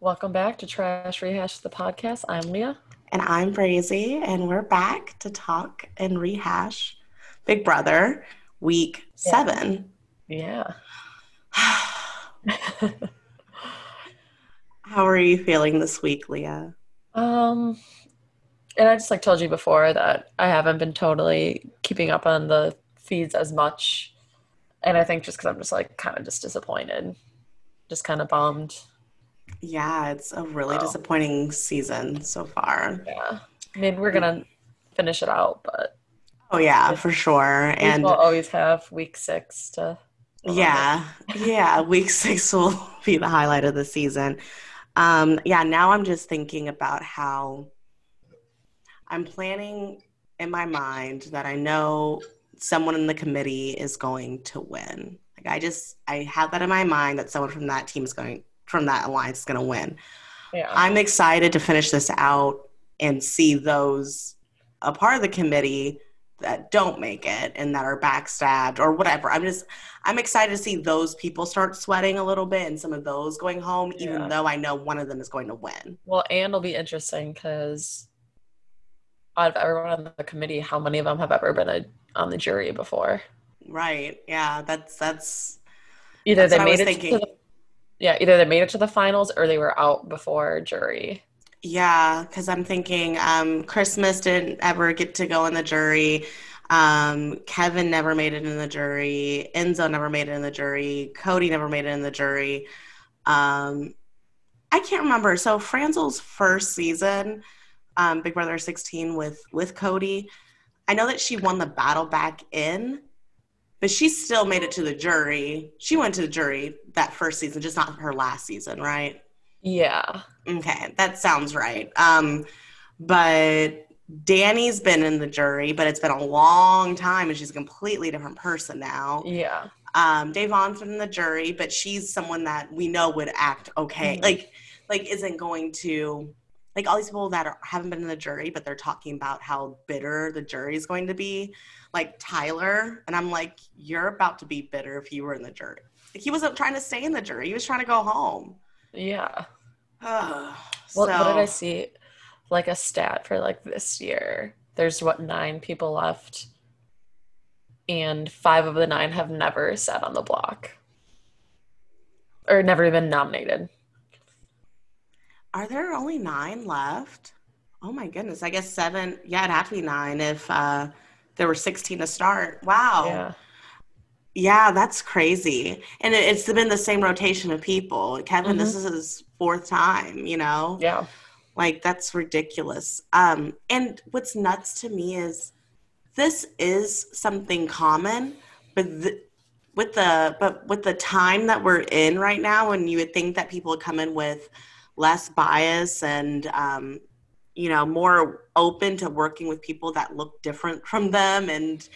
Welcome back to Trash Rehash, the podcast. I'm Leah. And I'm Brazy, and we're back to talk and rehash Big Brother week Yeah. seven. Yeah. How are you feeling this week, Leah? Um, and I just like told you before that I haven't been totally keeping up on the feeds as much, and I think just because I'm just like kind of just disappointed, just kind of bummed. Yeah, it's a really disappointing season so far. Yeah. I mean, we're gonna finish it out, but Oh yeah, for sure. and And we'll always have week six to. yeah, yeah, week six will be the highlight of the season. Um, yeah, now I'm just thinking about how I'm planning in my mind that I know someone in the committee is going to win. Like I just I have that in my mind that someone from that team is going from that alliance is going to win. Yeah. I'm excited to finish this out and see those a part of the committee that don't make it and that are backstabbed or whatever. I'm just I'm excited to see those people start sweating a little bit and some of those going home, even though I know one of them is going to win. Well, and it'll be interesting because out of everyone on the committee, how many of them have ever been a, on the jury before? Right. Yeah, that's that's Either That's they made it thinking. to the, yeah, either they made it to the finals or they were out before jury. Yeah, because I'm thinking um, Christmas didn't ever get to go in the jury. Um, Kevin never made it in the jury. Enzo never made it in the jury. Cody never made it in the jury. Um, I can't remember. So Franzel's first season, um, Big Brother 16 with with Cody. I know that she won the battle back in, but she still made it to the jury. She went to the jury that first season, just not her last season, right? Yeah. Okay, that sounds right. Um, but Danny's been in the jury, but it's been a long time, and she's a completely different person now. Yeah. Um, Davon's been in the jury, but she's someone that we know would act okay, Mhm. like like isn't going to like all these people that are, haven't been in the jury, but they're talking about how bitter the jury is going to be, like Tyler, and I'm like, you're about to be bitter if you were in the jury. Like, he wasn't trying to stay in the jury; he was trying to go home. Yeah. Ugh. What, what did I see? Like a stat for like this year. There's what nine people left, and five of the nine have never sat on the block or never even nominated. Are there only nine left? Oh my goodness. I guess seven. Yeah, it'd have to be nine if uh, there were 16 to start. Wow. Yeah. Yeah, that's crazy. And it, it's been the same rotation of people. Kevin, this is his fourth time, you know? Yeah. Like, that's ridiculous. Um, and what's nuts to me is this is something common, but th- with the but with the time that we're in right now, and you would think that people would come in with less bias and um, you know more open to working with people that look different from them and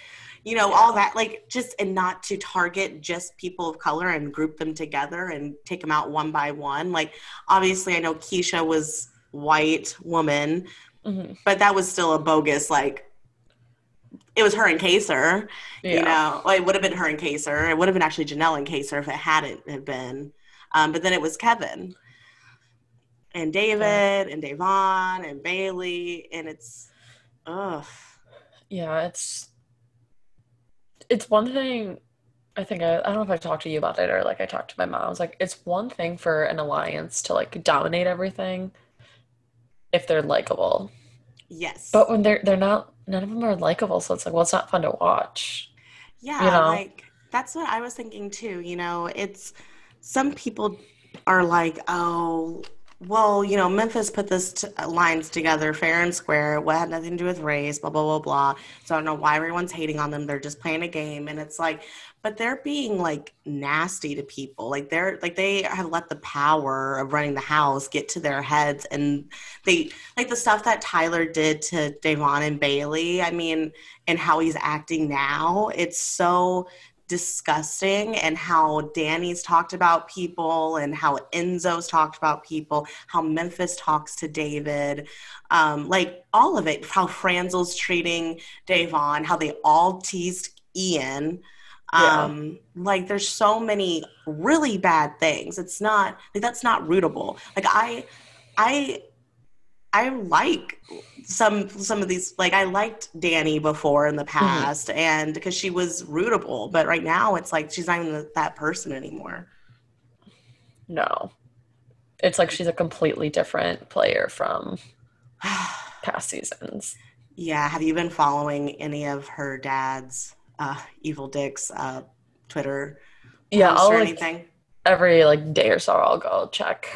you know all that like just and not to target just people of color and group them together and take them out one by one like obviously i know Keesha was white woman hmm but that was still a bogus like it was her and Kaysar, Yeah. you know. Well, it would have been her and Kaysar. It would have been actually Janelle and Kaysar if it hadn't have been. Um, but then it was Kevin and David and Davon and Bailey, and it's ugh. Yeah, it's it's one thing I think I, I don't know if I talked to you about it or like I talked to my mom. I was like, it's one thing for an alliance to like dominate everything if they're likable. Yes. But when they're they're not none of them are likable, so it's like, well, it's not fun to watch. Yeah, you know? like that's what I was thinking too. You know, it's some people are like, oh, well, you know, Memphis put this t- uh, lines together fair and square. What had nothing to do with race, blah blah blah blah. So I don't know why everyone's hating on them. They're just playing a game, and it's like, but they're being like nasty to people. Like they're like they have let the power of running the house get to their heads, and they like the stuff that Tyler did to Devon and Bailey. I mean, and how he's acting now. It's so disgusting and how Danny's talked about people and how Enzo's talked about people, how Memphis talks to David, um, like all of it, how Franzel's treating Davon, how they all teased Ian. Yeah. Um, like there's so many really bad things. It's not like that's not rootable. Like I, I, I like some some of these. Like I liked Danny before in the past, and because she was rootable, but right now it's like she's not even that person anymore. No. It's like she's a completely different player from past seasons. Yeah, have you been following any of her dad's uh, Evel Dick's uh, Twitter Yeah, I'll or like anything? every like day or so I'll go check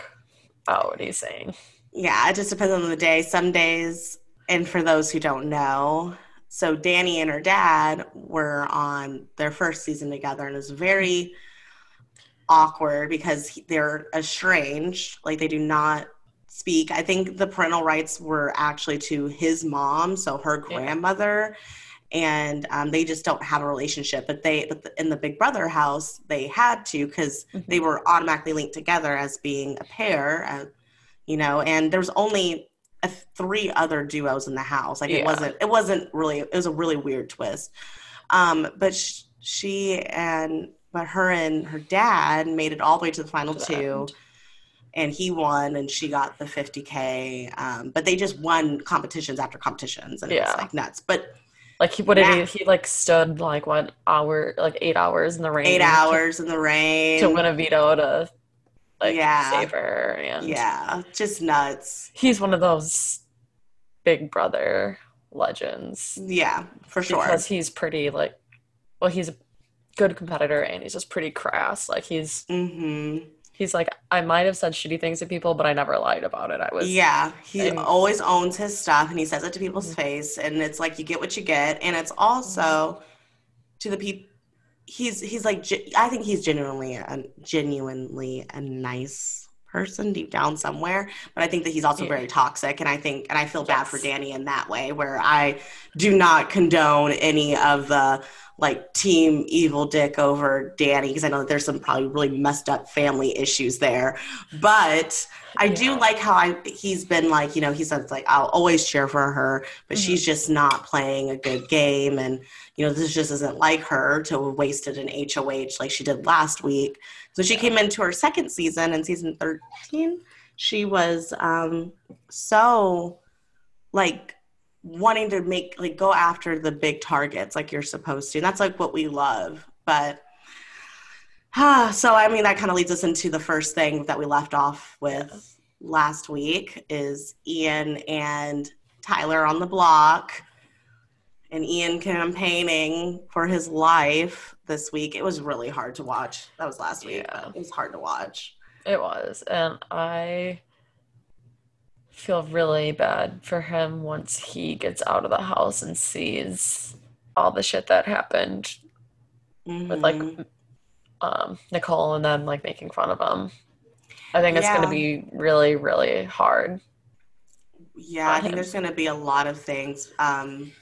out what he's saying. Yeah, it just depends on the day. Some days, and for those who don't know, so Danny and her dad were on their first season together, and it was very awkward because they're estranged. Like they do not speak. I think the parental rights were actually to his mom, so her grandmother, and um, they just don't have a relationship. But they, but the, in the Big Brother house, they had to because they were automatically linked together as being a pair, you know. And there was only uh, three other duos in the house. Like it wasn't, it wasn't really. It was a really weird twist. Um, but sh- she and but her and her dad made it all the way to the final To the two end. and he won and she got the 50k um, but they just won competitions after competitions and it Yeah. was like nuts but Like he what did he he like stood like what hour like eight hours in the rain eight to- hours in the rain to win a veto to like Yeah. save her and yeah just nuts. He's one of those big brother legends. Yeah for sure. Because he's pretty like well he's a good competitor and he's just pretty crass. Like he's hmm he's like i might have said shitty things to people but i never lied about it. I was yeah he and- always owns his stuff and he says it to people's Mhm. face and it's like you get what you get. And it's also to the people he's he's like i think he's genuinely a genuinely a nice person deep down somewhere but i think that he's also Yeah. very toxic and i think and i feel bad for danny in that way where i do not condone any of the like team Evel Dick over danny because i know that there's some probably really messed up family issues there but I do like how I he's been like, you know, he says like I'll always cheer for her, but Mhm. she's just not playing a good game and you know, this just isn't like her to have wasted an HOH like she did last week. So she came into her second season in season 13. She was um so like wanting to make like go after the big targets like you're supposed to. And that's like what we love. But Ah, so I mean that kind of leads us into the first thing that we left off with last week is Ian and Tyler on the block and Ian campaigning for his life this week. It was really hard to watch. That was last week. Yeah. It was hard to watch. It was, and I feel really bad for him once he gets out of the house and sees all the shit that happened with like Mhm. um, Nicole and them like making fun of him. I think it's Yeah. gonna be really, really hard. Yeah, I think him. there's going to be a lot of things. Um,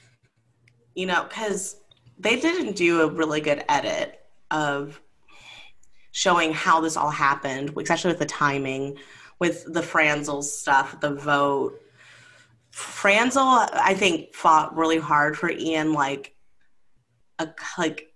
you know, because they didn't do a really good edit of showing how this all happened, especially with the timing, with the Franzel stuff, the vote. Franzel, I think, fought really hard for Ian, like a like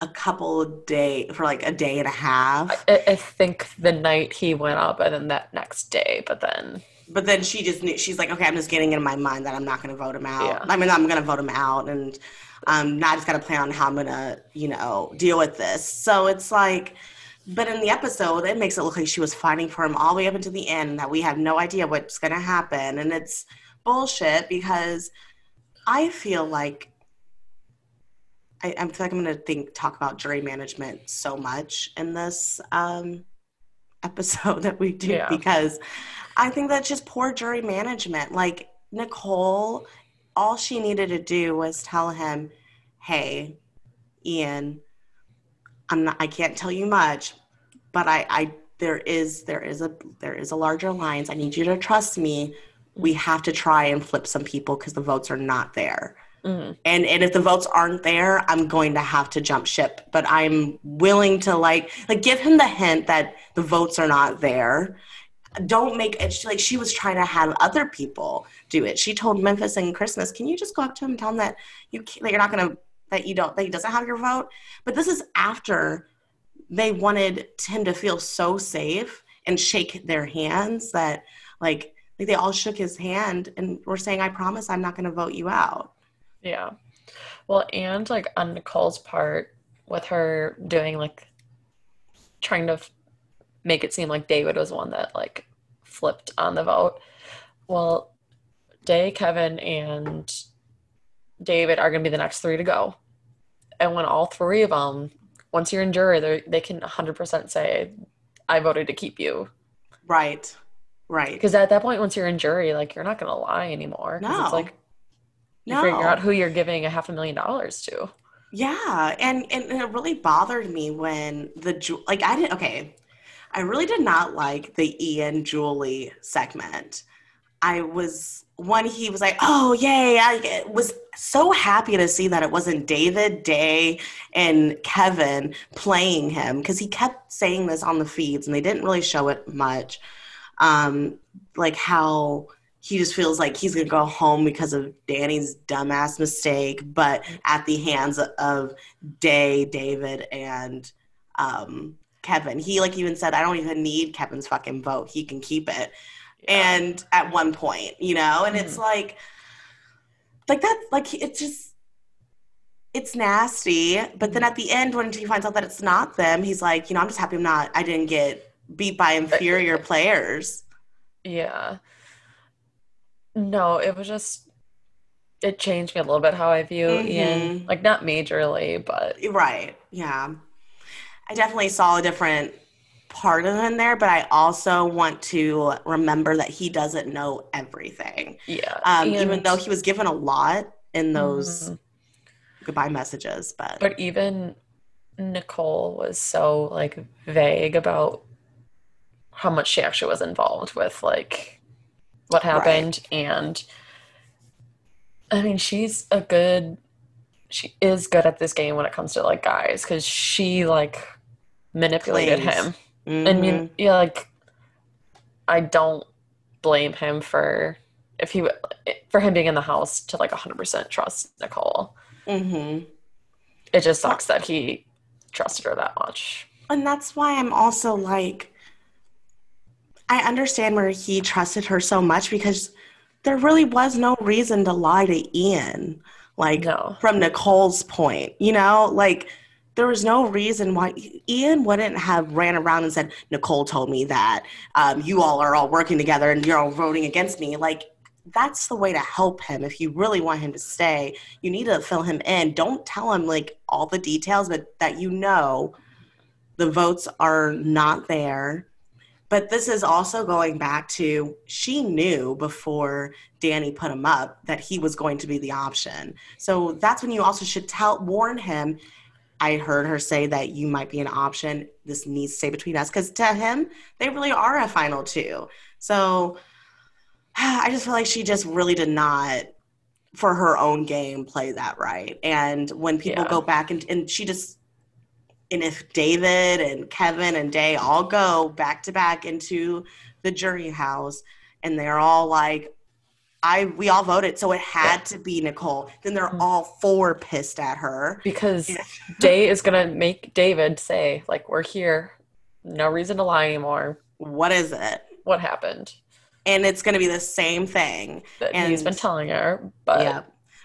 a couple day for like a day and a half. I, I think the night he went up and then that next day, but then but then she just knew she's like okay i'm just getting in my mind that i'm not going to vote him out Yeah. i mean i'm going to vote him out and um now i just got to plan on how i'm going to you know deal with this so it's like but in the episode it makes it look like she was fighting for him all the way up until the end that we have no idea what's going to happen and it's bullshit because i feel like I, I feel like I'm going to think talk about jury management so much in this um, episode that we do Yeah. because I think that's just poor jury management. Like Nicole, all she needed to do was tell him, "Hey, Ian, I'm not. I can't tell you much, but I, I there is there is a there is a larger alliance. I need you to trust me. We mm. have to try and flip some people because the votes are not there." Mhm. and and if the votes aren't there i'm going to have to jump ship but i'm willing to like like give him the hint that the votes are not there don't make it she- like she was trying to have other people do it she told memphis and christmas can you just go up to him and tell him that you that you're not going to that you don't that he doesn't have your vote. But this is after they wanted him to feel so safe and shake their hands that like like they all shook his hand and were saying, I promise I'm not gonna vote you out. Yeah. Well, and like on Nicole's part with her doing like trying to f- make it seem like David was the one that like flipped on the vote. Well, Day, Kevin, and David are going to be the next three to go. And when all three of them, once you're in jury, they they can 100% say, I voted to keep you. Right. Right. Because at that point, once you're in jury, like you're not going to lie anymore. No. It's like you No. figure out who you're giving a half a million dollars to. Yeah, and, and and it really bothered me when the like I didn't okay, I really did not like the Ian Julie segment. I was one he was like, "Oh yay!" I was so happy to see that it wasn't David Day and Kevin playing him because he kept saying this on the feeds and they didn't really show it much. Um, like how he just feels like he's gonna go home because of Danny's dumbass mistake, but at the hands of Day, David, and um, Kevin. He like even said, "I don't even need Kevin's fucking vote. He can keep it." And at one point, you know, and it's like, like that, like it's just. It's nasty, but then at the end, when he finds out that it's not them, he's like, you know, I'm just happy I'm not. I didn't get beat by inferior players. Yeah. No, it was just it changed me a little bit how I view Ian. Mhm. Like not majorly, but Right. Yeah. I definitely saw a different part of him there, but I also want to remember that he doesn't know everything. yeah. Um, even though he was given a lot in those Mhm. goodbye messages, but, But even Nicole was so like vague about how much she actually was involved with like what happened and I mean she's a good she is good at this game when it comes to like guys because she like manipulated Plays. him I Mhm. mean yeah like I don't blame him for if he for him being in the house to like 100% trust Nicole Mhm. it just sucks that he trusted her that much and that's why I'm also like, I understand where he trusted her so much because there really was no reason to lie to Ian. Like, no from Nicole's point, you know, like there was no reason why Ian wouldn't have ran around and said, Nicole told me that um, you all are all working together and you're all voting against me. Like, that's the way to help him. If you really want him to stay, you need to fill him in. Don't tell him like all the details, but that you know the votes are not there. But this is also going back to she knew before Danny put him up that he was going to be the option. So that's when you also should tell warn him. I heard her say that you might be an option. This needs to stay between us because to him, they really are a final two. So I just feel like she just really did not, for her own game, play that right. And when people Yeah. go back and, and she just, and if David and Kevin and Day all go back to back into the jury house and they're all like, I we all voted, so it had to be Nicole. Then they're Mhm. all four pissed at her. because Yeah. Day is gonna make David say like we're here no reason to lie anymore What is it? what happened And it's going to be the same thing. that he's been telling her but yeah.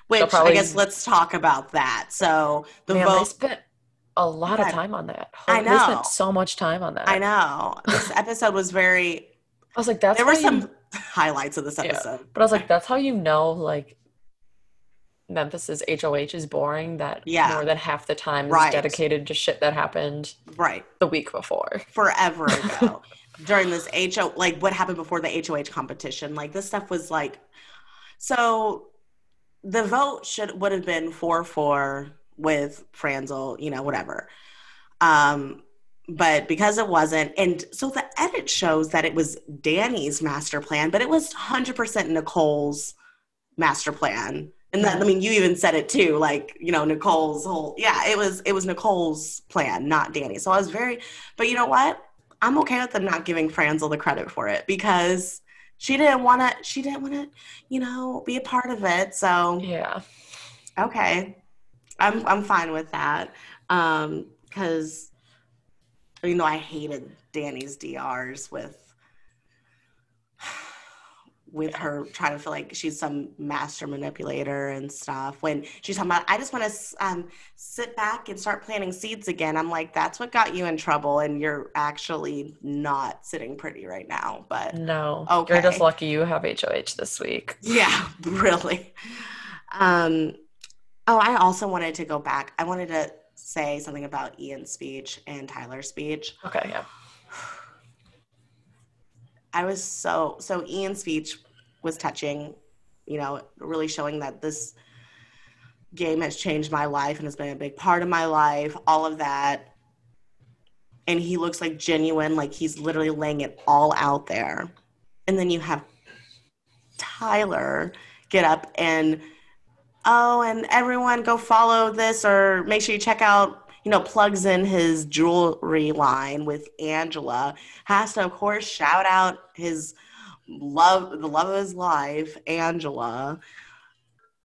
Which probably- I guess let's talk about that. So the man, vote. A lot of time on that I they know. spent so much time on that I know this episode was very. I was like that's there were how you- some highlights of this Yeah. episode. but I was like that's how you know like Memphis's HOH is boring that Yeah. more than half the time is Right. dedicated to shit that happened Right. the week before Forever ago. during this HO, like what happened before the HOH competition. Like this stuff was like. So the vote should would have been 4 4 with Franzel, you know, whatever. Um, but because it wasn't, and so the edit shows that it was Danny's master plan, but it was 100% Nicole's master plan. And then, I mean, you even said it too, like, you know, Nicole's whole, yeah, it was, it was Nicole's plan, not Danny. So I was very, but you know what? I'm okay with them not giving Franzel the credit for it because she didn't want to, she didn't want to, you know, be a part of it. So, yeah okay. I'm I'm fine with that. Um, because you know I hated Danny's DRs with with her trying to feel like she's some master manipulator and stuff. When she's talking about, I just want to um, sit back and start planting seeds again. I'm like, that's what got you in trouble, and you're actually not sitting pretty right now. But No, Okay. you're just lucky you have HOH this week. yeah, really. Um, oh, I also wanted to go back. I wanted to say something about Ian's speech and Tyler's speech. Okay, yeah. I was so so Ian's speech was touching, you know, really showing that this game has changed my life and has been a big part of my life, all of that. And he looks like genuine, like he's literally laying it all out there. And then you have Tyler get up and oh, and everyone go follow this or make sure you check out, you know, plugs in his jewelry line with Angela. Has to, of course, shout out his love, the love of his life, Angela.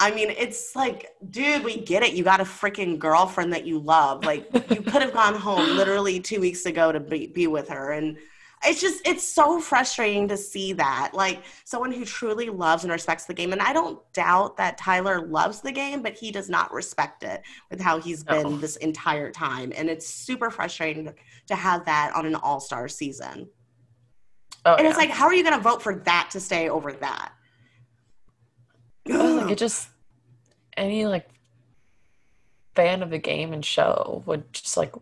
I mean, it's like, dude, we get it. You got a freaking girlfriend that you love. Like, you could have gone home literally two weeks ago to be, be with her. And it's just, it's so frustrating to see that. Like, someone who truly loves and respects the game. And I don't doubt that Tyler loves the game, but he does not respect it with how he's been this entire time. And it's super frustrating to, have that on an all star season. Oh, And yeah. it's like, how are you going to vote for that to stay over that? Like, it just any like fan of the game and show would just like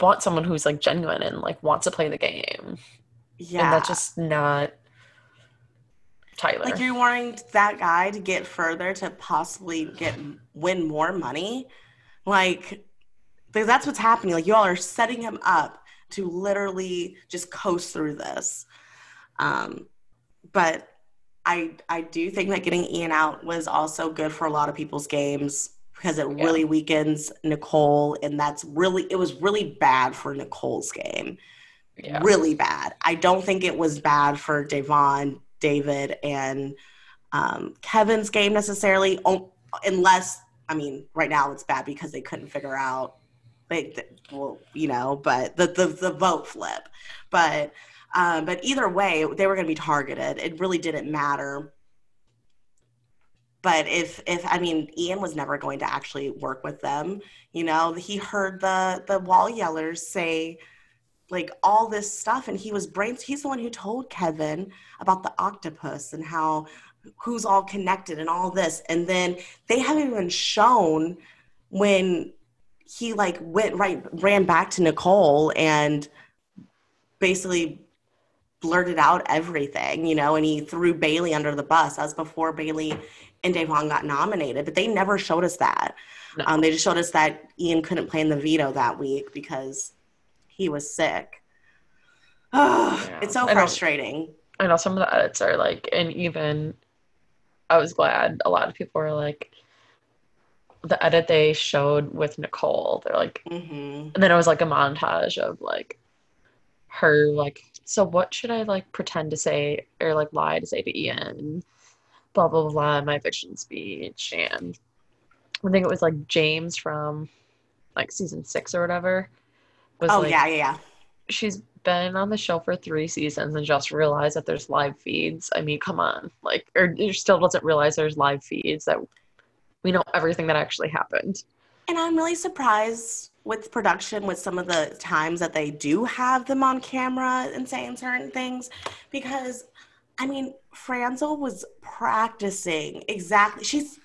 want someone who's like genuine and like wants to play the game. yeah. And that's just not Tyler. Like you're wanting that guy to get further to possibly get win more money, like because that's what's happening. Like you all are setting him up to literally just coast through this. Um, but I I do think that getting Ian out was also good for a lot of people's games because it Yeah. really weakens Nicole, and that's really it was really bad for Nicole's game yeah. really bad. I don't think it was bad for Devon, David, and um, Kevin's game necessarily, unless I mean, right now it's bad because they couldn't figure out. They, th- well, you know, but the the, the vote flip, but um, but either way, they were going to be targeted. It really didn't matter. But if if I mean, Ian was never going to actually work with them. You know, he heard the the wall yellers say like all this stuff and he was brains he's the one who told kevin about the octopus and how who's all connected and all this and then they haven't even shown when he like went right ran back to nicole and basically blurted out everything you know and he threw bailey under the bus was before bailey and Davon got nominated but they never showed us that No. um, they just showed us that ian couldn't play in the veto that week because he was sick. Yeah. It's so I frustrating. I know some of the edits are like, and even I was glad a lot of people were like, the edit they showed with Nicole, they're like, hmm and then it was like a montage of like her, like, so what should I like pretend to say or like lie to say to Ian? Blah, blah, blah, my fiction speech. And I think it was like James from like season six or whatever was Oh like, yeah, yeah, yeah. she's been on the show for three seasons and just realized that there's live feeds. I mean, come on. Like, or or still doesn't realize there's live feeds that we know everything that actually happened. And I'm really surprised with production with some of the times that they do have them on camera and saying certain things because I mean, Franzel was practicing exactly. She's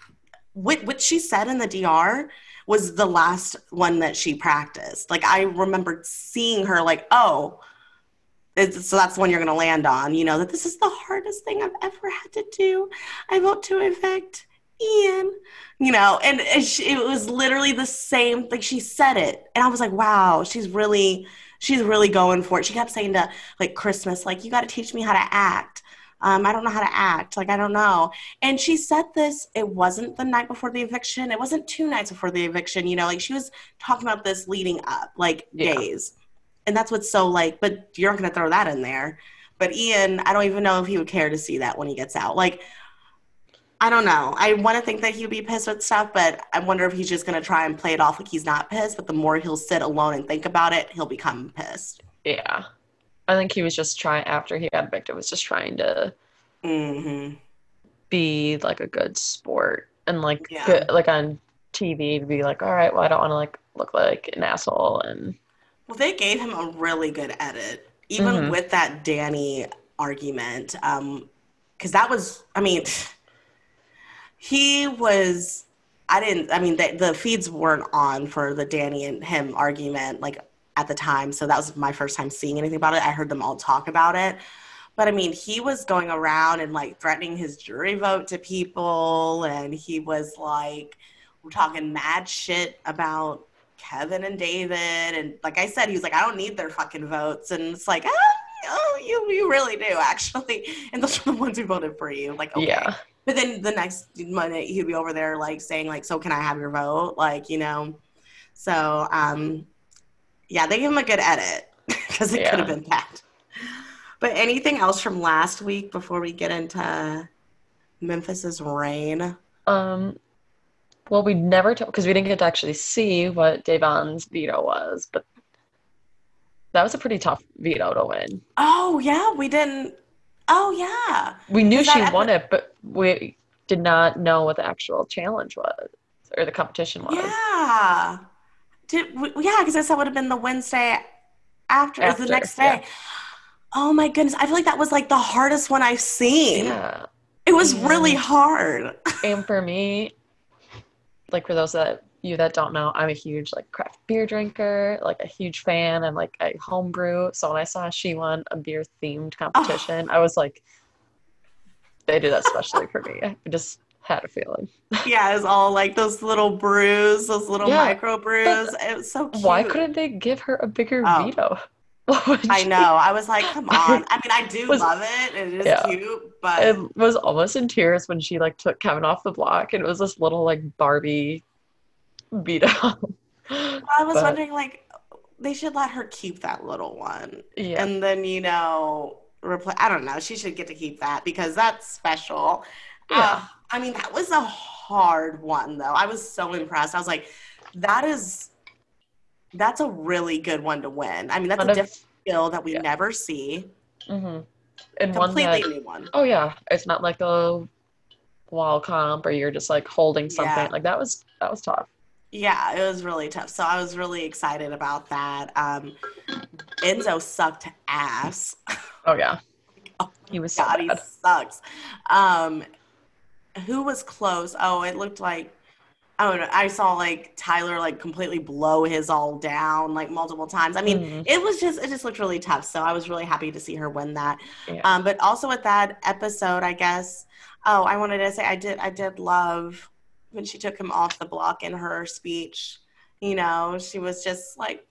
what what she said in the DR was the last one that she practiced. Like I remembered seeing her like, oh, so that's the one you're going to land on. You know that this is the hardest thing I've ever had to do. I vote to evict Ian. You know, and it, it was literally the same. Like she said it, and I was like, wow, she's really, she's really going for it. She kept saying to like Christmas, like, you got to teach me how to act. Um, I don't know how to act. Like, I don't know. And she said this, it wasn't the night before the eviction. It wasn't two nights before the eviction. You know, like she was talking about this leading up, like Yeah. days. And that's what's so like, but you're not going to throw that in there. But Ian, I don't even know if he would care to see that when he gets out. Like, I don't know. I want to think that he would be pissed with stuff, but I wonder if he's just going to try and play it off like he's not pissed. But the more he'll sit alone and think about it, he'll become pissed. Yeah. I think he was just trying, after he got evicted, was just trying to hmm be like a good sport and like Yeah. good, like on TV to be like, all right, well, I don't want to like look like an asshole. And Well, they gave him a really good edit, even Mhm. with that Danny argument. Um, because that was, I mean, he was. I didn't. I mean, the, the feeds weren't on for the Danny and him argument like at the time, so that was my first time seeing anything about it. I heard them all talk about it, but I mean, he was going around and like threatening his jury vote to people, and he was like, we're talking mad shit about Kevin and David, and like I said, he was like, I don't need their fucking votes, and it's like, ah, oh, you you really do actually, and those are the ones who voted for you. Like, okay. yeah, But then the next minute he'd be over there like saying like, "So can I have your vote?" Like you know. So um, yeah, they gave him a good edit because it could have been bad. But anything else from last week before we get into Memphis's reign? um, well, we never told because we didn't get to actually see what Davon's veto was, but that was a pretty tough veto to win. Oh yeah, we didn't. Oh yeah, We knew she won it, but we did not know what the actual challenge was or the competition was. yeah. Did we, yeah? Because I said it would have been the Wednesday after, or the next day. yeah. Oh my goodness, I feel like that was like the hardest one I've seen. Yeah. It was Mhm. really hard. And for me, like for those that you that don't know, I'm a huge like craft beer drinker, like a huge fan. I'm like a homebrew. So when I saw she won a beer themed competition, I was like, they did that especially for me. I just had a feeling. yeah, it's all like those little brews, those little Yeah, micro brews. It was so cute. Why couldn't they give her a bigger Oh. veto? I know. I was like, come on. I mean, I do Was- love it. It is Yeah. cute, but It was almost in tears when she like took Kevin off the block, and it was this little like Barbie veto. I was but- wondering, like, they should let her keep that little one. Yeah, And then, you know, repl- I don't know. She should get to keep that because that's special. Yeah. Uh, I mean, that was a hard one, though. I was so impressed. I was like, that is, that's a really good one to win. I mean, that's Kind a of- different skill that we yeah. never see. hmm And one Completely that new one. Oh yeah, it's not like a wall comp or you're just like holding something. Yeah. Like that was that was tough. Yeah, it was really tough. So I was really excited about that. Um, Enzo sucked ass. Oh yeah. Oh, He was so God, he bad. sucks. Um, who was close? Oh, it looked like I don't know. I saw like Tyler like completely blow his all down like multiple times. I mean, Mhm. it was just it just looked really tough. So I was really happy to see her win that. Yeah. Um, but also with that episode, I guess. Oh, I wanted to say I did I did love when she took him off the block in her speech. You know, she was just like,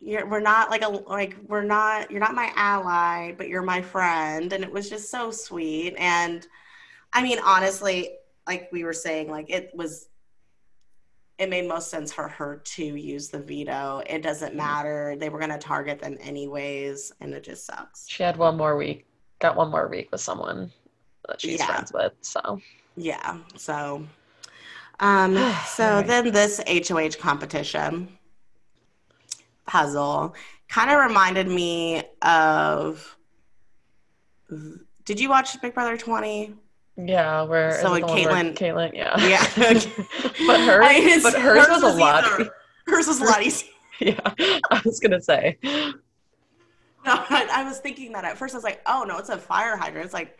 "You're we're not like a like we're not you're not my ally, but you're my friend," and it was just so sweet. And I mean, honestly, like we were saying, like it was. It made most sense for her to use the veto. It doesn't matter. They were going to target them anyways, and it just sucks. She had one more week, got one more week with someone that she's Yeah. friends with. So Yeah. So, um, so Alright. then this HOH competition puzzle kind of reminded me of. Did you watch Big Brother 20? Yeah, where is So it the with one where Kaitlyn- Kaitlyn, yeah. Yeah. but hers, I mean, but hers, was, a lot. easier. Hers was a lot easier. Yeah, I was gonna say. No, I, I was thinking that at first. I was like, oh no, it's a fire hydrant. It's like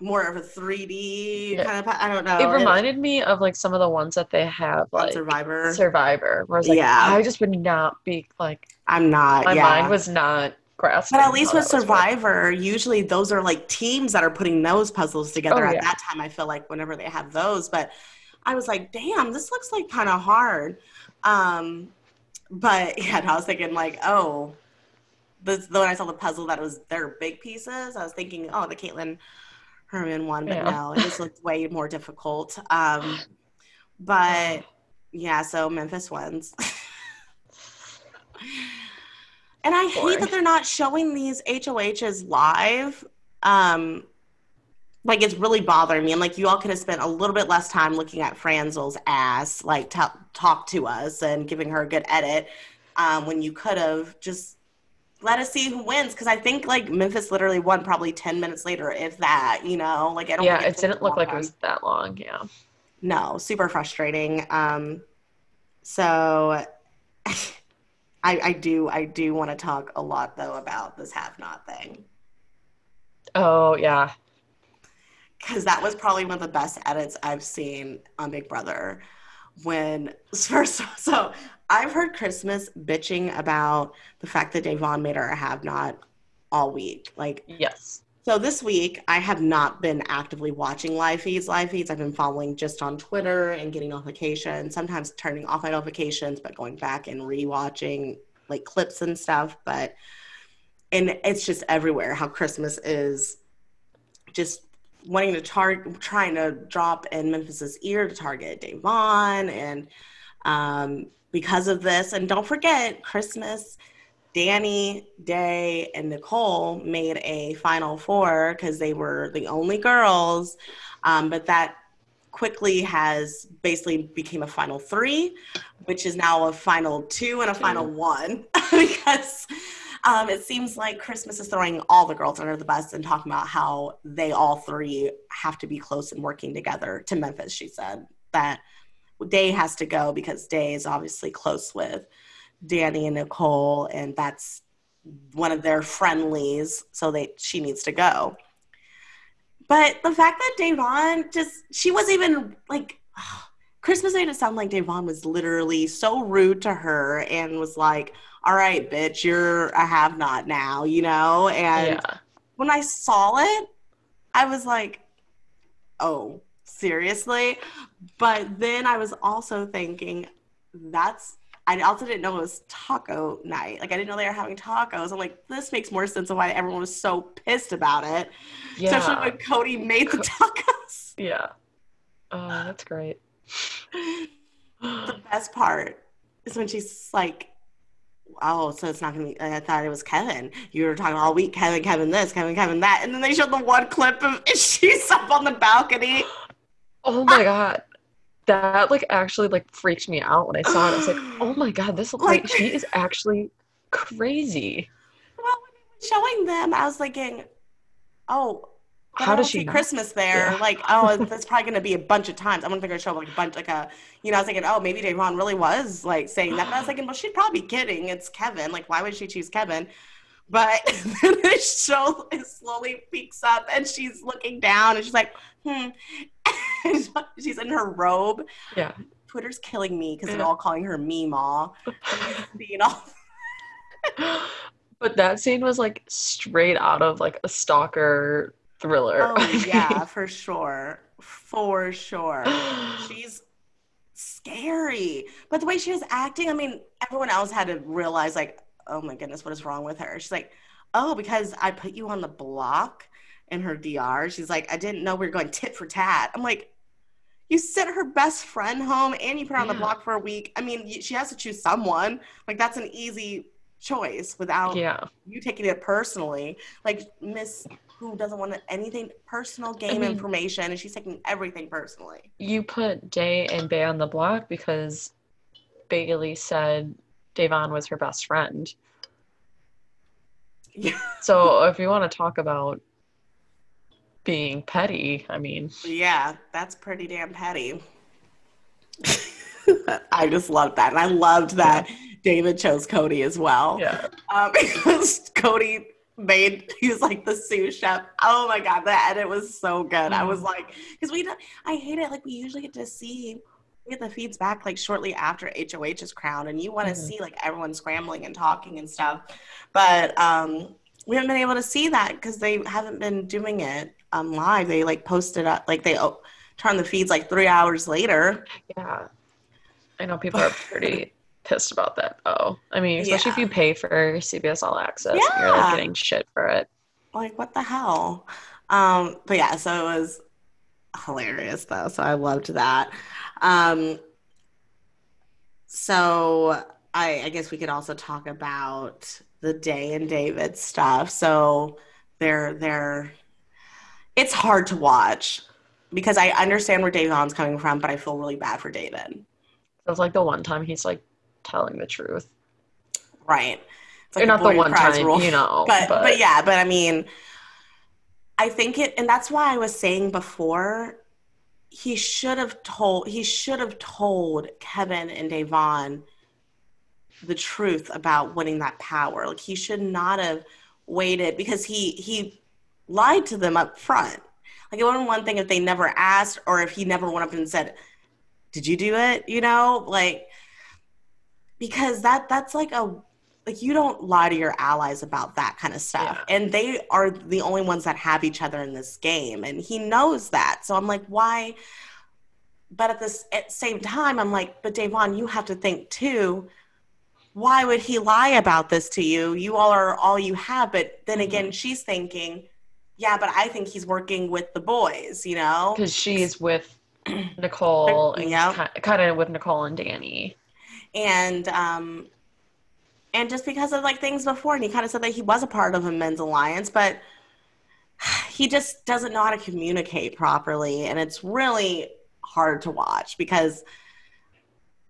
more of a 3D Yeah. kind of. I don't know. It reminded me of like some of the ones that they have like Survivor. Survivor, where I was like, Yeah. I just would not be like I'm not. my yeah. mind was not grasping. But at least with that was working. Survivor, usually those are like teams that are putting those puzzles together Oh, at yeah. that time. I feel like whenever they have those, but I was like, damn, this looks like kind of hard. Um, but yeah, I was thinking like, oh, this, when I saw the puzzle that was their big pieces, I was thinking, oh, the Kaitlyn Herman one, but Yeah. no, it just looked way more difficult. Um, but yeah, so Memphis wins. and I hate that they're not showing these HOHs live. Um, like it's really bothering me. I'm like, you all could have spent a little bit less time looking at Franzel's ass, like t- talk to us and giving her a good edit, um, when you could have just let us see who wins. Because I think like Memphis literally won probably ten minutes later, if that. You know, like I don't. Yeah, it didn't look like it was that long. Yeah. No, super frustrating. Um, so I, I do, I do want to talk a lot though about this have not thing Oh yeah. because that was probably one of the best edits I've seen on Big Brother. When first, so I've heard Christmas bitching about the fact that Davon made her a have not all week. Like, Yes. So this week I have not been actively watching live feeds. Live feeds I've been following just on Twitter and getting notifications. Sometimes turning off my notifications, but going back and rewatching like clips and stuff. But and it's just everywhere how Christmas is just wanting to target, trying to drop in Memphis's ear to target Davon, and um, because of this, and don't forget Christmas. Danny, Day, and Nicole made a final four because they were the only girls, um, but that quickly has basically became a final three, which is now a final two and a final one because um, it seems like Christmas is throwing all the girls under the bus and talking about how they all three have to be close and working together. To Memphis, she said that Day has to go because Day is obviously close with Danny and Nicole, and that's one of their friendlies, so they she needs to go. But the fact that Davon just she wasn't even like Christmas made it sound like Davon was literally so rude to her and was like, All right, bitch, you're a have not now, you know? And yeah. when I saw it, I was like, Oh, seriously? But then I was also thinking, that's I also didn't know it was taco night. Like I didn't know they were having tacos. I'm like, this makes more sense of why everyone was so pissed about it. Yeah. Especially when Cody made the tacos. yeah. Oh, that's great. the best part is when she's like, Oh, so it's not gonna be I thought it was Kevin. You were talking all week, Kevin, Kevin this, Kevin, Kevin that. And then they showed the one clip of she's up on the balcony. Oh my god. That like actually like freaked me out when I saw it. I was like, oh my god, this like, Like- she is actually crazy. Well, when they were showing them, I was thinking, Oh, How does she see? Christmas there? Yeah. Like, oh, that's probably going to be a bunch of times. I'm going to show like a bunch, like a, you know, I was thinking, oh, maybe Davon really was like saying that. But I was thinking, well, she'd probably be kidding. It's Kevin. Like, why would she choose Kevin? But then the show slowly peaks up and she's looking down and she's like, hmm. She's in her robe. Yeah. Twitter's killing me because they're all calling her Meemaw. Being all But that scene was like straight out of like a stalker thriller. Oh yeah, for sure. For sure. She's scary. But the way she was acting, I mean, everyone else had to realize like, oh my goodness, what is wrong with her? She's like, oh, because I put you on the block in her DR. She's like, I didn't know we were going tit for tat. I'm like, you sent her best friend home and you put her on the block for a week. I mean, she has to choose someone. Like that's an easy choice without yeah. you taking it personally. Like Miss who doesn't want anything personal game mean- information and she's taking everything personally. You put Day and Bay on the block because Bailey said Davon was her best friend. Yeah. So if you want to talk about being petty, I mean, Yeah, that's pretty damn petty. I just loved that. And I loved that David chose Cody as well. yeah. Um, because Cody made he was like the sous chef. Oh my god, the edit was so good. I was like, because we don't I hate it. Like we usually get to see we get the feeds back like shortly after HOH is crowned, and you want to Mhm. see like everyone scrambling and talking and stuff. But um we haven't been able to see that because they haven't been doing it um live. They like posted up like they oh, turn the feeds like three hours later. Yeah. I know people are pretty pissed about that though. I mean, especially if you pay for CBS All Access and you're like getting shit for it. like what the hell um but yeah so it was hilarious though so i loved that um so i i guess we could also talk about the day and david stuff so they're they're it's hard to watch because I understand where Davon's coming from, but I feel really bad for David. It's like the one time he's like telling the truth. Right. It's Or not the one time, rule. you know, but, but- but yeah, but I mean, I think it, and that's why I was saying before, he should have told he should have told Kevin and Davon the truth about winning that power. Like he should not have waited because he he lied to them up front. Like it wasn't one thing if they never asked or if he never went up and said, "Did you do it?" You know, like because that that's like a like you don't lie to your allies about that kind of stuff. Yeah. and they are the only ones that have each other in this game and he knows that. So i'm like why? But at this at same time i'm like but davon you have to think too. Why would he lie about this to you? You all are all you have. But then mm-hmm. again she's thinking yeah but i think he's working with the boys you know Because she's with Nicole and Yeah. kind of with Nicole and Danny. and um and just because of like things before and he kind of said that he was a part of a men's alliance but he just doesn't know how to communicate properly and it's really hard to watch because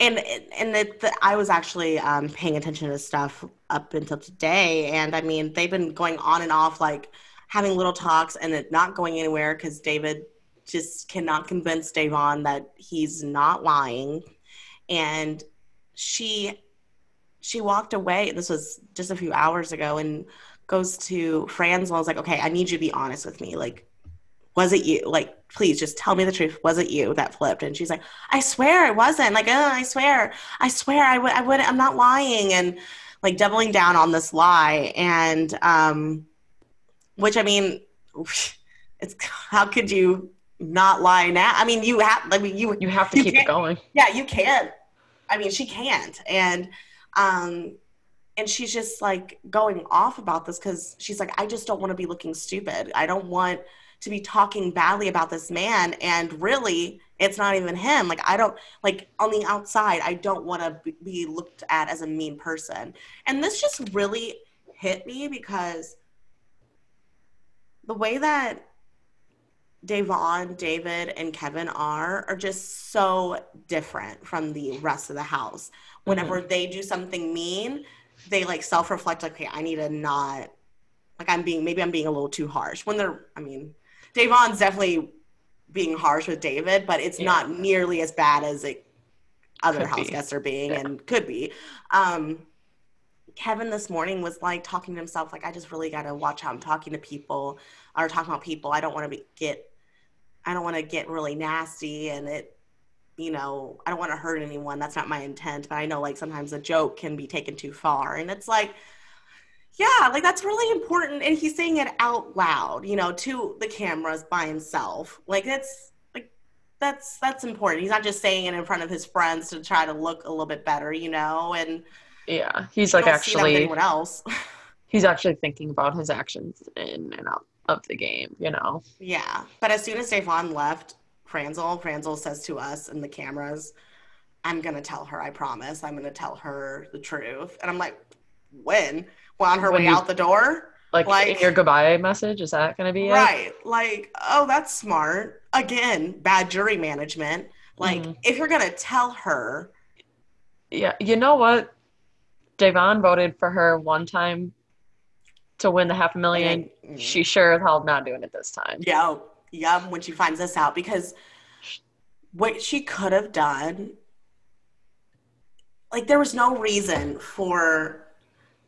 and and it, the, i was actually um, paying attention to stuff up until today and i mean they've been going on and off like having little talks and it not going anywhere because david just cannot convince davon that he's not lying. And she she walked away this was just a few hours ago and goes to franz and was like okay i need you to be honest with me. Like was it you? Like please just tell me the truth. Was it you that flipped? And she's like i swear it wasn't. Like oh, i swear i swear i would i would i'm not lying. And like doubling down on this lie. And um which i mean it's how could you not lie now i mean you have i mean you You have to You keep it going. yeah, you can't. I mean, she can't. And um and she's just like going off about this cuz she's like I just don't want to be looking stupid. I don't want to be talking badly about this man and really it's not even him. Like I don't like on the outside I don't want to be looked at as a mean person. And this just really hit me because the way that Davon, David, and Kevin are are just so different from the rest of the house. Whenever they do something mean, they like self-reflect like, okay, I need to not like I'm being maybe I'm being a little too harsh. When they're I mean, Davon's definitely being harsh with David, but it's Yeah. not nearly as bad as it other Could house be. guests are being Yeah. and could be. Um Kevin this morning was like talking to himself, like, I just really got to watch how I'm talking to people or talking about people. I don't want to get, I don't want to get really nasty and it, you know, I don't want to hurt anyone. That's not my intent. But I know like sometimes a joke can be taken too far. And it's like, yeah, like that's really important. And he's saying it out loud, you know, to the cameras by himself. Like that's, like, that's that's important. He's not just saying it in front of his friends to try to look a little bit better, you know, and Yeah, he's you like don't see that with actually anyone else. he's actually thinking about his actions in and out of the game. You know. Yeah, but as soon as Davon left, Franzel, Franzel says to us in the cameras, "I'm gonna tell her. I promise. I'm gonna tell her the truth." And I'm like, "When? Well, on her When way you- out the door, Like, Like- your goodbye message, is that going to be it? right? Like, oh, that's smart. Again, bad jury management. Like, Mhm. if you're gonna tell her, Yeah, you know what? Davon voted for her one time to win the half a million. Mm. She sure as hell not doing it this time. yeah, yeah, when she finds this out, because what she could have done, like, there was no reason for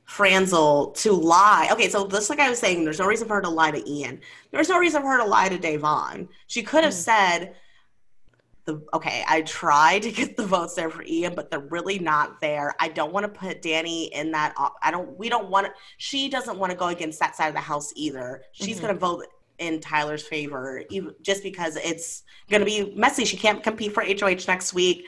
Franzel to lie. Okay, so just like I was saying, there's no reason for her to lie to Ian. There's no reason for her to lie to Davon. She could have Mm. said, the, okay, I try to get the votes there for Ian, but they're really not there. I don't want to put Danny in that. I don't. We don't want. She doesn't want to go against that side of the house either. She's Mhm. going to vote in Tyler's favor, even just because it's going to be messy. She can't compete for HOH next week.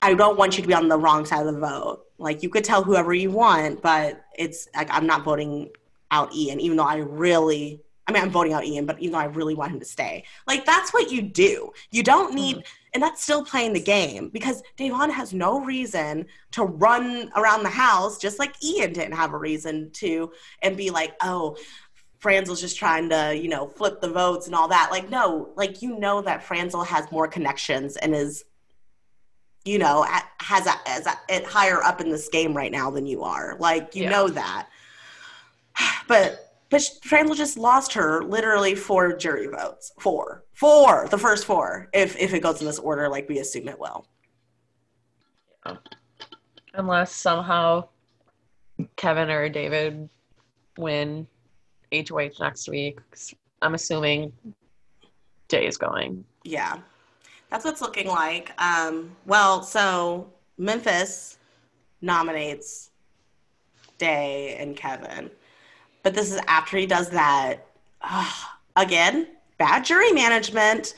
I don't want you to be on the wrong side of the vote. Like you could tell whoever you want, but it's like I'm not voting out Ian, even though I really I mean I'm voting out Ian, but even though I really want him to stay. Like that's what you do. You don't need mm-hmm. and that's still playing the game because Davon has no reason to run around the house just like Ian didn't have a reason to and be like, oh, Franzel's just trying to, you know, flip the votes and all that. Like, no, like you know that Franzel has more connections and is, you know, has a, as a, it higher up in this game right now than you are. Like, you Yeah. know that. But but Franzel just lost her literally four jury votes. Four, four, the first four. If if it goes in this order, like we assume it will. Unless somehow Kevin or David win HOH next week. I'm assuming Jay is going. Yeah, that's what's looking like. Um, well, so Memphis nominates Day and Kevin, but this is after he does that. Ugh, again, bad jury management.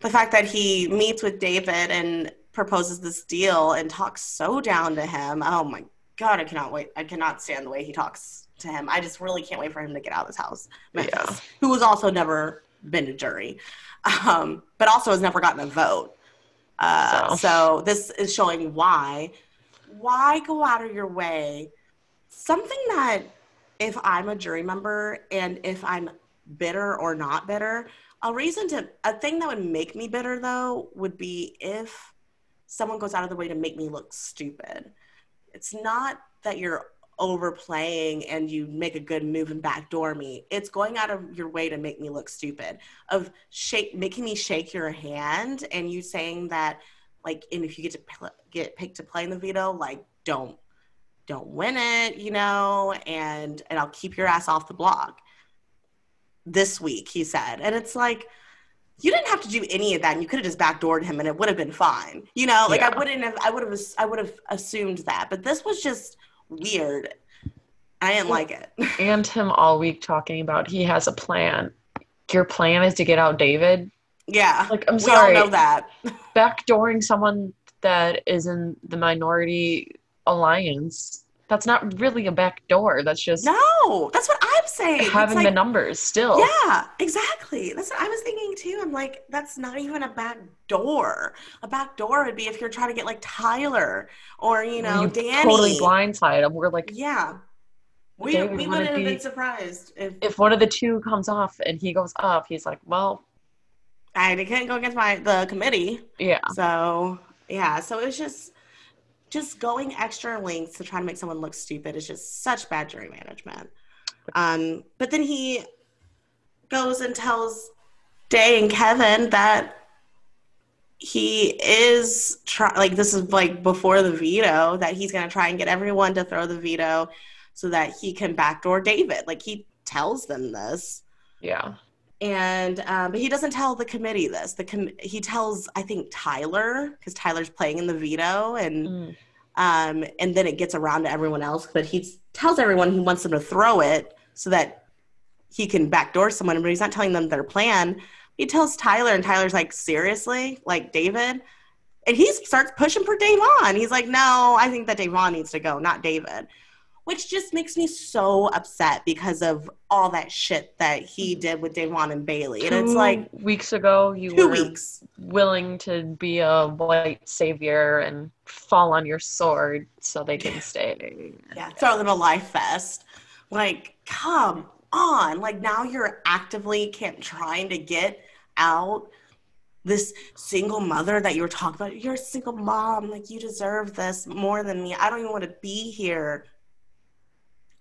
The fact that he meets with David and proposes this deal and talks so down to him. Oh my god, I cannot wait. I cannot stand the way he talks to him. I just really can't wait for him to get out of this house. Memphis, Yeah. who has also never been a jury, um, but also has never gotten a vote. Uh, So. so this is showing why. Why go out of your way? Something that if I'm a jury member and if I'm bitter or not bitter, a reason to a thing that would make me bitter though would be if someone goes out of the way to make me look stupid. It's not that you're overplaying and you make a good move and backdoor me. It's going out of your way to make me look stupid. Of shake making me shake your hand and you saying that like and if you get to pl- get picked to play in the veto, like don't don't win it, you know, and and I'll keep your ass off the block. This week, he said. And it's like you didn't have to do any of that and you could have just backdoored him and it would have been fine. You know, like I wouldn't have I would have I would have assumed that. But this was just weird. I didn't like it. And him all week talking about he has a plan. Your plan is to get out David. yeah. Like, I'm sorry. we all know that. Backdooring someone that is in the minority alliance. That's not really a back door. That's just No, that's what I'm saying. Having the numbers still. Yeah, exactly. That's what I was thinking too. I'm like, that's not even a back door. A back door would be if you're trying to get like Tyler or you know you Danny. totally blindside. We're like, Yeah, we David we wouldn't wouldn't have be- been surprised if if one of the two comes off and he goes up, he's like, well, I can't go against my the committee. yeah, So yeah, so it was just just going extra lengths to try to make someone look stupid is just such bad jury management. Um, but then he goes and tells Day and Kevin that he is try like this is like before the veto that he's gonna try and get everyone to throw the veto so that he can backdoor David. Like he tells them this yeah, and um, but he doesn't tell the committee this. The com- he tells I think Tyler because Tyler's playing in the veto, and Mm. um, and then it gets around to everyone else. But he tells everyone he wants them to throw it so that he can backdoor someone, but he's not telling them their plan. He tells Tyler, and Tyler's like, seriously, like David, and he starts pushing for Davon. He's like, no, I think that Davon needs to go, not David. Which just makes me so upset because of all that shit that he mm. did with Davon and Bailey. And it's like weeks ago, you two were weeks. willing to be a white savior and fall on your sword so they can stay. Yeah, throw them a life vest. Like, come on. Like now you're actively can't trying to get out this single mother that you were talking about. You're a single mom. Like you deserve this more than me. I don't even want to be here.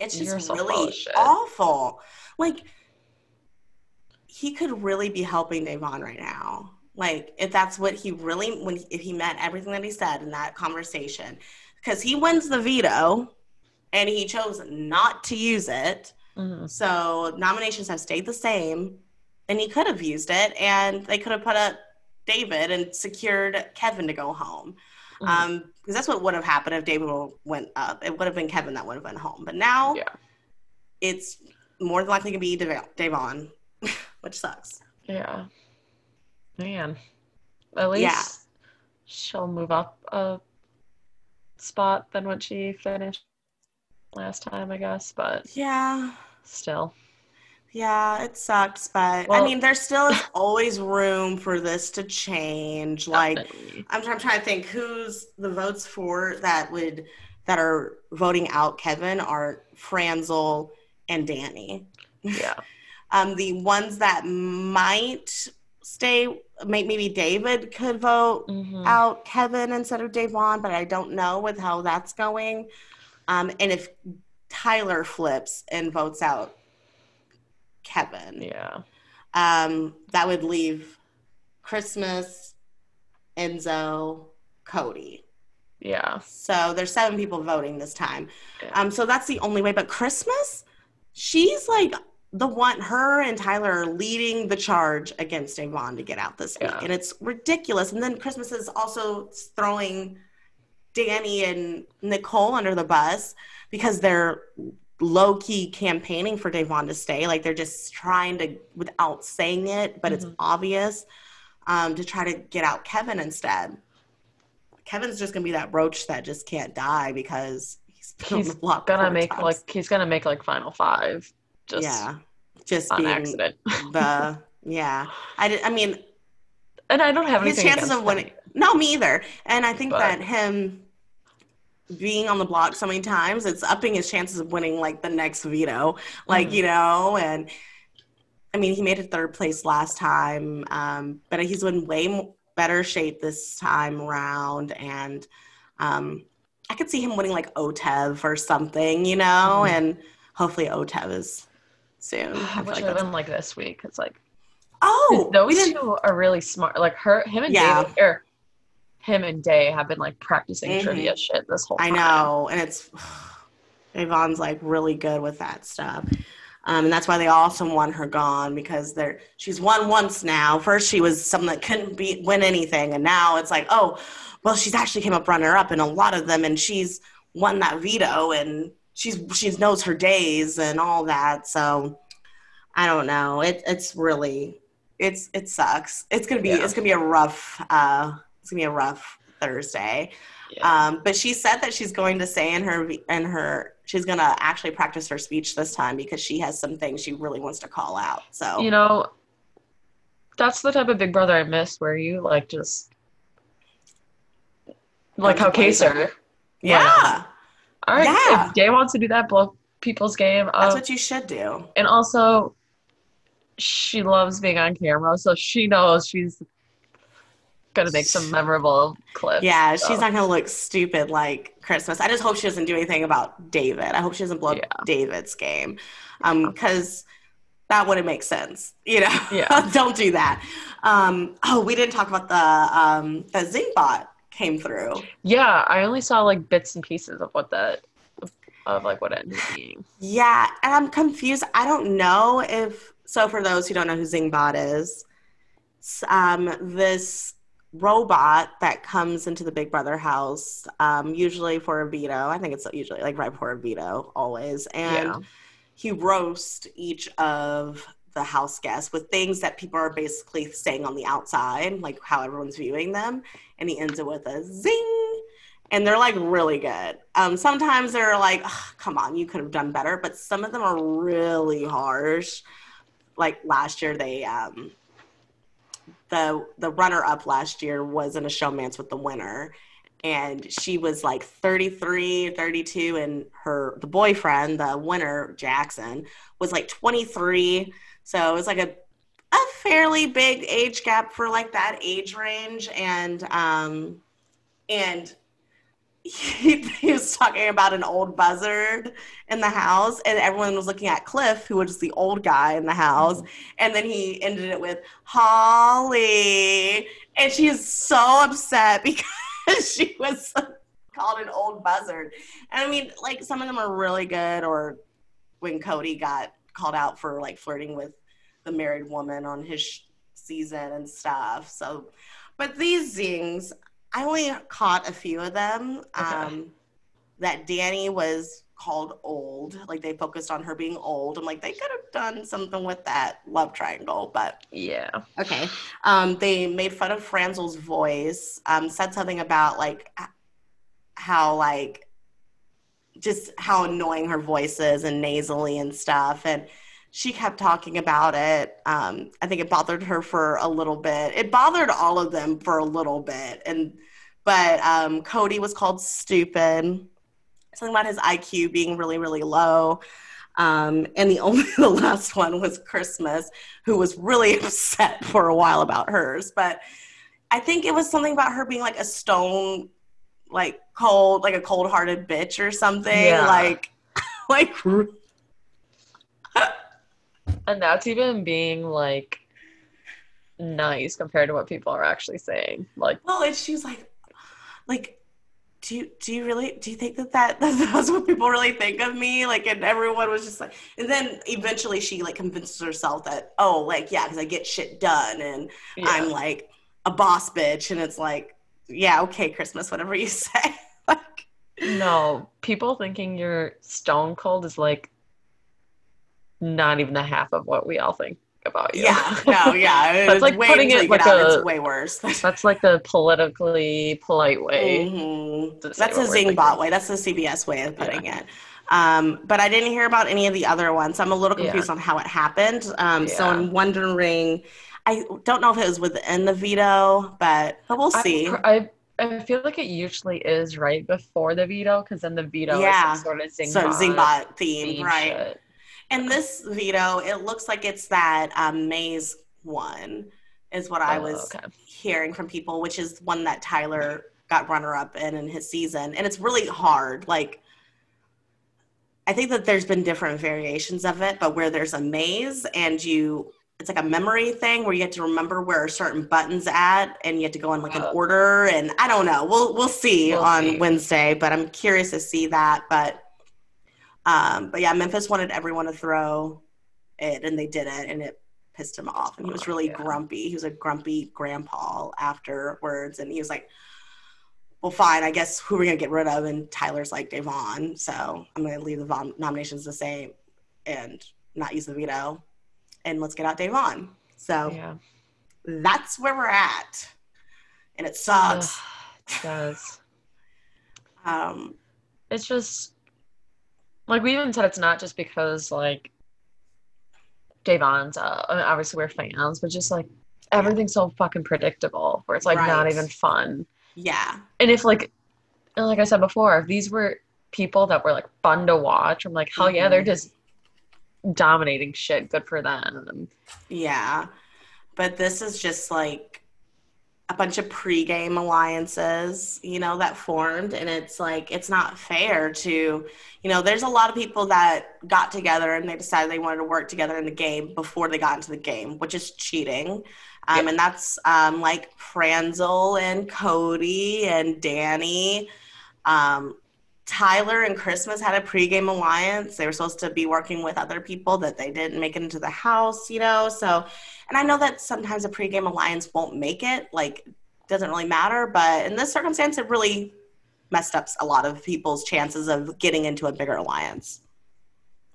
It's just so really awful. Like he could really be helping Davon right now. Like if that's what he really when if he meant everything that he said in that conversation, because he wins the veto and he chose not to use it. Mhm. So nominations have stayed the same, and he could have used it, and they could have put up David and secured Kevin to go home. Mhm. Um, because that's what would have happened if David went up. It would have been Kevin that would have been home. But now Yeah. it's more than likely going to be Dav- Davon, which sucks. Yeah. Man. At least Yeah. she'll move up a spot than what she finished last time, I guess, but Yeah. still. Yeah, it sucks, but I mean, there still is always room for this to change. Like, I'm, I'm trying to think who's the votes for that would that are voting out Kevin are Franzel and Danny. Yeah. Um, the ones that might stay, maybe David could vote Mhm. out Kevin instead of Davon, but I don't know with how that's going. Um, and if Tyler flips and votes out Kevin, Yeah. um, that would leave Christmas, Enzo, Cody. Yeah. So there's seven people voting this time. Yeah. Um, so that's the only way. But Christmas, she's like the one. Her and Tyler are leading the charge against Avon to get out this week, Yeah. and it's ridiculous. And then Christmas is also throwing Danny and Nicole under the bus because they're low key campaigning for Davon to stay. Like they're just trying to, without saying it, but it's Mhm. obvious, um, to try to get out Kevin instead. Kevin's just gonna be that roach that just can't die because he's He's Gonna make times. like he's gonna make like final five. Just yeah, just on accident. the yeah. I did, I mean, And I don't have his chances of winning. No, me either. And I think But- that him being on the block so many times, it's upping his chances of winning like the next veto. Like, Mhm. you know, and I mean, he made it third place last time, um, but he's in way better shape this time around. And um, I could see him winning like OTEV or something, you know, Mhm. and hopefully OTEV is soon. I I wish like it have been like this week. It's like oh, we those didn't. two are really smart. Like her, him and Yeah. David, or him and Day have been like practicing Mhm. trivia shit this whole Time. I know, and it's Yvonne's like really good with that stuff. Um, and that's why they also want her gone because they're she's won once now. First she was someone that couldn't be win anything, and now it's like, oh, well, she's actually came up runner up in a lot of them, and she's won that veto, and she's she knows her days and all that. So I don't know. It it's really it's it sucks. It's gonna be Yeah. it's gonna be a rough uh it's gonna be a rough Thursday. Yeah. Um, but she said that she's going to say in her in her she's going to actually practice her speech this time because she has some things she really wants to call out. So you know, that's the type of Big Brother I miss, where you like just like how. Kaysar. yeah, All right, Yeah. if Day wants to do that, blow people's game that's what you should do. and also she loves being on camera, so she knows she's gonna make some memorable clips. Yeah, so. she's not going to look stupid like Christmas. I just hope she doesn't do anything about David. I hope she doesn't blow Yeah. up David's game because that wouldn't make sense. You know, Yeah. don't do that. Um, oh, we didn't talk about the um, the Zingbot came through. Yeah, I only saw like bits and pieces of what that of like what it ended up being. Yeah, and I'm confused. I don't know if so. For those who don't know who Zingbot is, um, this robot that comes into the Big Brother house, um, usually for a veto. I think it's usually like right before a veto, always, and Yeah. he roasts each of the house guests with things that people are basically saying on the outside, like how everyone's viewing them, and he ends it with a zing. And they're like really good. Um, sometimes they're like, "Ugh, come on, you could have done better, but some of them are really harsh. Like last year, they um, the the runner up last year was in a showmance with the winner. And she was like 33 32 and her the boyfriend the winner jackson was like 23 so it was like a a fairly big age gap for like that age range. And um and he, he was talking about an old buzzard in the house and everyone was looking at cliff who was the old guy in the house mm-hmm. and then he ended it with holly. And she is so upset because she was called an old buzzard. And i mean like some of them are really good or when cody got called out for like flirting with the married woman on his sh- season and stuff so. But these zings i only caught a few of them Okay. um that danny was called old like they focused on her being old i'm like they could have done something with that love triangle but Yeah. Okay. Um, they made fun of Franzel's voice. Um, said something about like how like just how annoying her voice is and nasally and stuff. And she kept talking about it. Um, I think it bothered her for a little bit. It bothered all of them for a little bit. And but um, Cody was called stupid. Something about his IQ being really, really low. Um, and the only the last one was Christmas, who was really upset for a while about hers. But I think it was something about her being like a stone, like cold, like a cold hearted bitch or something. Yeah. Like, like And that's even being like nice compared to what people are actually saying. Like, well, and she was like, like. Do you, do you really do you think that, that that's what people really think of me like and everyone was just like and then eventually she like convinces herself that oh like yeah because i get shit done and yeah. I'm like a boss bitch, and it's like, yeah, okay, Christmas, whatever you say. like, no, people thinking you're stone cold is like not even the half of what we all think about you. yeah, no, yeah, That's like putting it like out, a- it's way worse. That's like the politically polite way. Mhm. That's a Zingbot way. That's the CBS way of putting it. Um, but I didn't hear about any of the other ones. I'm a little Yeah. confused on how it happened. Um, So I'm wondering. I don't know if it was within the veto, but but we'll see. I, I I feel like it usually is right before the veto because then the veto Yeah. is some sort of Zingbot, so Zingbot theme, theme right? shit. And this veto, it looks like it's that um, Maze one, is what I Oh, was okay. hearing from people, which is one that Tyler got runner up in in his season. And it's really hard. Like, I think that there's been different variations of it, but where there's a maze and you, it's like a memory thing where you have to remember where a certain button's at and you have to go in like an order. And I don't know. We'll, we'll see We'll on see. Wednesday, but I'm curious to see that. But, um, but yeah, Memphis wanted everyone to throw it and they didn't. And it pissed him off. And he was Oh, really yeah. grumpy. He was a grumpy grandpa afterwards. And he was like, well, fine. I guess who we're gonna get rid of? And Tyler's like Devon, so I'm gonna leave the vom- nominations the same and not use the veto, and let's get out Devon. So Yeah. that's where we're at, and it sucks. It does. Um, It's just like we even said it's not just because like Davon's uh I mean, obviously we're fans, but just like everything's so fucking predictable where it's like not even fun. yeah, And if like and like I said before, if these were people that were like fun to watch, I'm like, hell yeah, they're Mhm. just dominating shit. Good for them. yeah, but this is just like a bunch of pregame alliances, you know, that formed, and it's like it's not fair to, you know, there's a lot of people that got together and they decided they wanted to work together in the game before they got into the game, which is cheating. Um, And that's um, like Franzel and Cody and Danny. Um, Tyler and Christmas had a pregame alliance. They were supposed to be working with other people that they didn't make it into the house, you know. So, and I know that sometimes a pregame alliance won't make it, like, doesn't really matter. But in this circumstance, it really messed up a lot of people's chances of getting into a bigger alliance.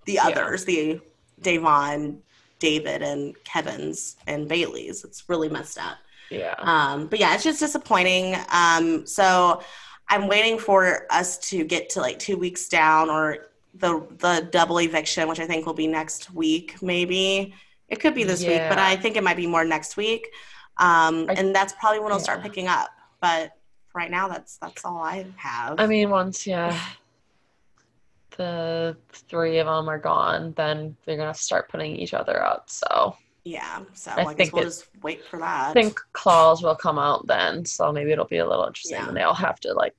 The Yeah. others, the Davon, David, and Kevin's and Bailey's, it's really messed up. Yeah. Um, but yeah, it's just disappointing. Um, so I'm waiting for us to get to like two weeks down or the the double eviction, which I think will be next week, maybe. It could be this week, but I think it might be more next week. Um, I- and that's probably when it'll start picking up. But right now, that's that's all I have. I mean, once yeah, the three of them are gone, then they're gonna start putting each other out. So yeah. So I I, guess we'll it- just wait for that. I think claws will come out then. So maybe it'll be a little interesting Yeah. when they all have to like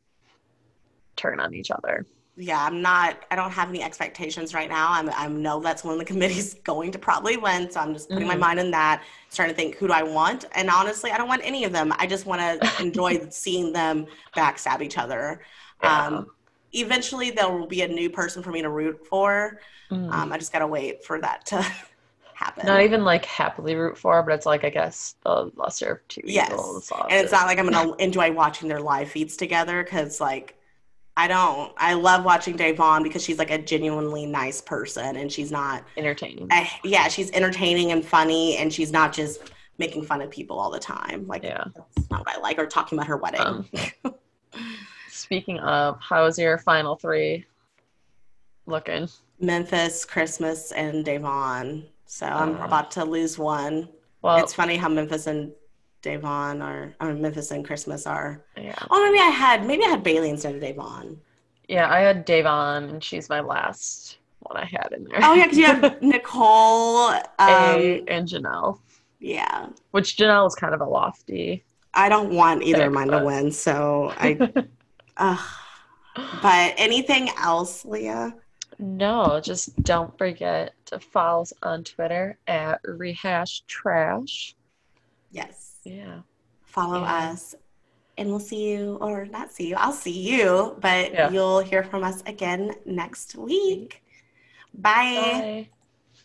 turn on each other. yeah, I'm not. I don't have any expectations right now. I'm. I know that's one of the committees going to probably win, so I'm just putting my Mhm. mind in that, starting to think who do I want. And honestly, I don't want any of them. I just want to enjoy seeing them backstab each other. Yeah. Um, eventually, there will be a new person for me to root for. Mm. Um, I just gotta wait for that to happen. Not even like happily root for, but it's like I guess the lesser of two Yes. evils. and it's not like I'm gonna enjoy watching their live feeds together because like I don't. I love watching Davon because she's like a genuinely nice person and she's not entertaining. I, yeah, she's entertaining and funny, and she's not just making fun of people all the time. Like, Yeah. that's not what I like. Or talking about her wedding. Um, Speaking of, how's your final three looking? Memphis, Christmas, and Davon. So I'm Uh. about to lose one. Well, it's funny how Memphis and Davon are. I mean, Memphis and Christmas are. yeah, Oh, maybe I had maybe I had Bailey instead of Davon. yeah. I had Davon, and she's my last one I had in there. Oh yeah, because you have Nicole. A Um, and Janelle, yeah, which Janelle is kind of a lofty. I don't want either of Pick, mine to win, so I. Uh, but anything else, Leah? No, just don't forget to follow us on Twitter at rehash trash. Yes. Yeah. Follow Yeah. us, and we'll see you, or not see you. I'll see you, but Yeah. you'll hear from us again next week. Bye. Bye.